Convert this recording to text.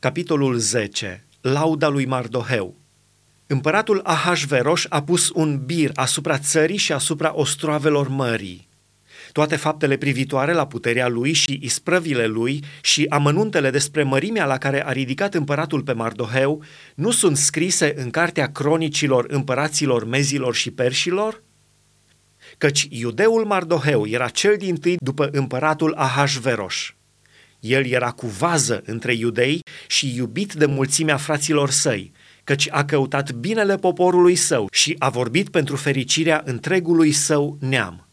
Capitolul 10. Lauda lui Mardoheu Împăratul Ahasveros a pus un bir asupra țării și asupra ostroavelor mării. Toate faptele privitoare la puterea lui și isprăvile lui și amănuntele despre mărimea la care a ridicat împăratul pe Mardoheu nu sunt scrise în cartea cronicilor împăraților mezilor și perșilor? Căci iudeul Mardoheu era cel din tâi după împăratul Ahasveros. El era cu vază între iudei și iubit de mulțimea fraților săi, căci a căutat binele poporului său și a vorbit pentru fericirea întregului său neam.